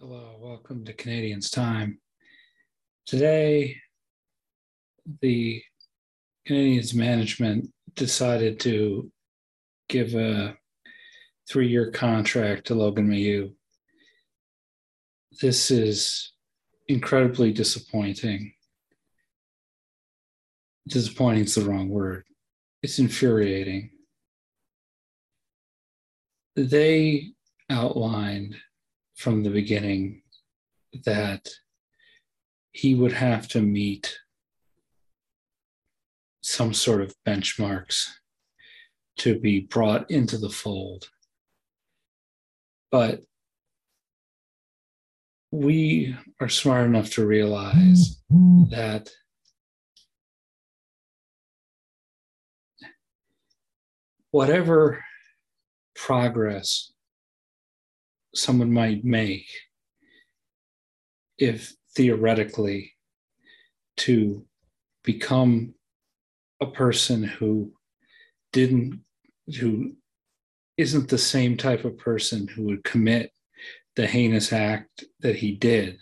Hello, welcome to Canadiens Time. Today, the Canadiens management decided to give a three year contract to Logan Mailloux. This is incredibly disappointing. Disappointing is the wrong word, it's infuriating. They outlined from the beginning that he would have to meet some sort of benchmarks to be brought into the fold. But we are smart enough to realize that whatever progress someone might make if theoretically to become a person who didn't who isn't the same type of person who would commit the heinous act that he did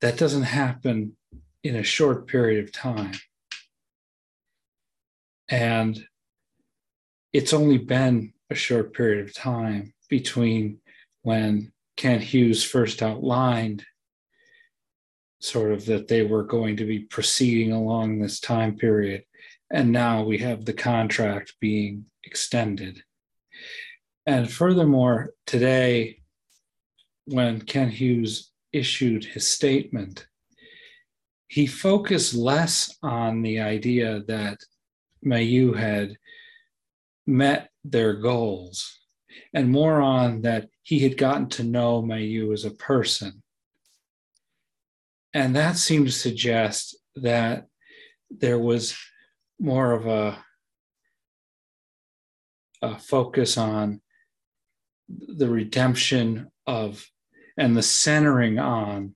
that doesn't happen in a short period of time. And it's only been a short period of time between when Kent Hughes first outlined sort of that they were going to be proceeding along this time period. And now we have the contract being extended. And furthermore, today, when Kent Hughes issued his statement, he focused less on the idea that Mailloux had met their goals and more on that he had gotten to know Mailloux as a person. And that seemed to suggest that there was more of a, a focus on the redemption of and the centering on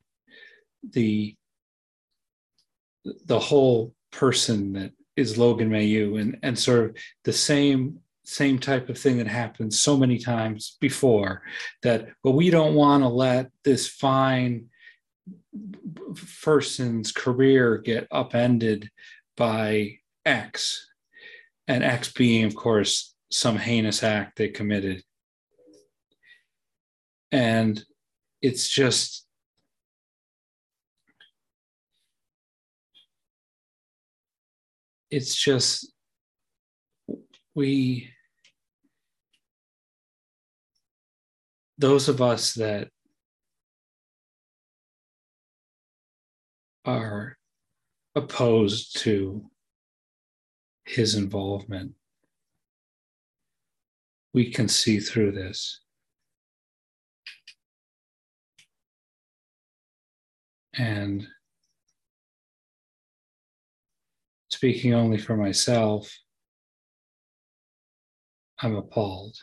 the the whole person that is Logan Mailloux and and sort of the same same type of thing that happened so many times before that but we don't want to let this fine person's career get upended by x. And x being of course some heinous act they committed. And it's just it's just we those of us that are opposed to his involvement, we can see through this. And speaking only for myself, I'm appalled.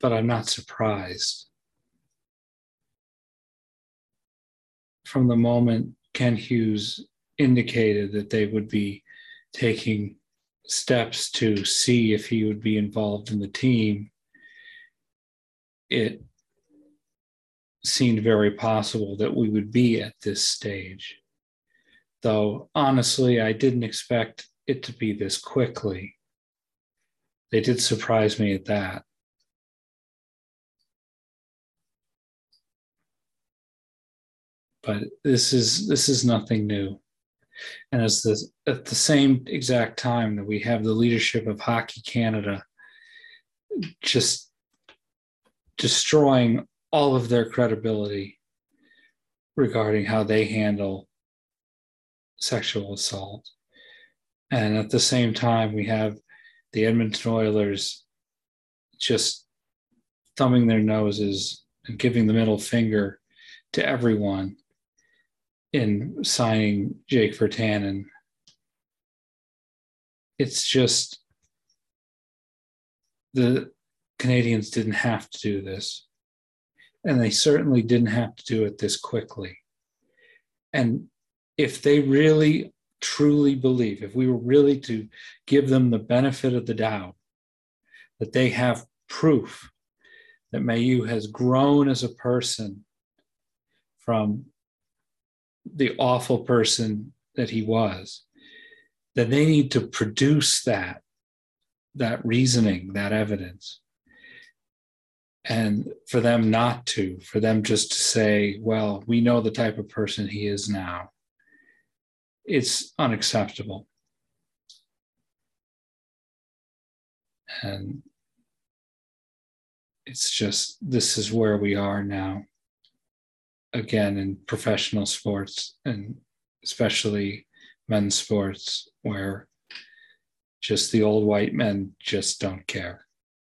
But I'm not surprised. From the moment Kent Hughes indicated that they would be taking steps to see if he would be involved in the team, it seemed very possible that we would be at this stage. Though honestly, I didn't expect it to be this quickly. They did surprise me at that. But this is this is nothing new. And as the at the same exact time that we have the leadership of Hockey Canada just destroying all of their credibility regarding how they handle sexual assault. And at the same time, we have the Edmonton Oilers just thumbing their noses and giving the middle finger to everyone in signing Jake Virtanen. It's just the Canadiens didn't have to do this. And they certainly didn't have to do it this quickly. And if they really truly believe, if we were really to give them the benefit of the doubt that they have proof that Mailloux has grown as a person from the awful person that he was, then they need to produce that, that reasoning, that evidence. And for them not to, for them just to say, well, we know the type of person he is now, it's unacceptable. And it's just, this is where we are now. Again, in professional sports and especially men's sports, where just the old white men just don't care.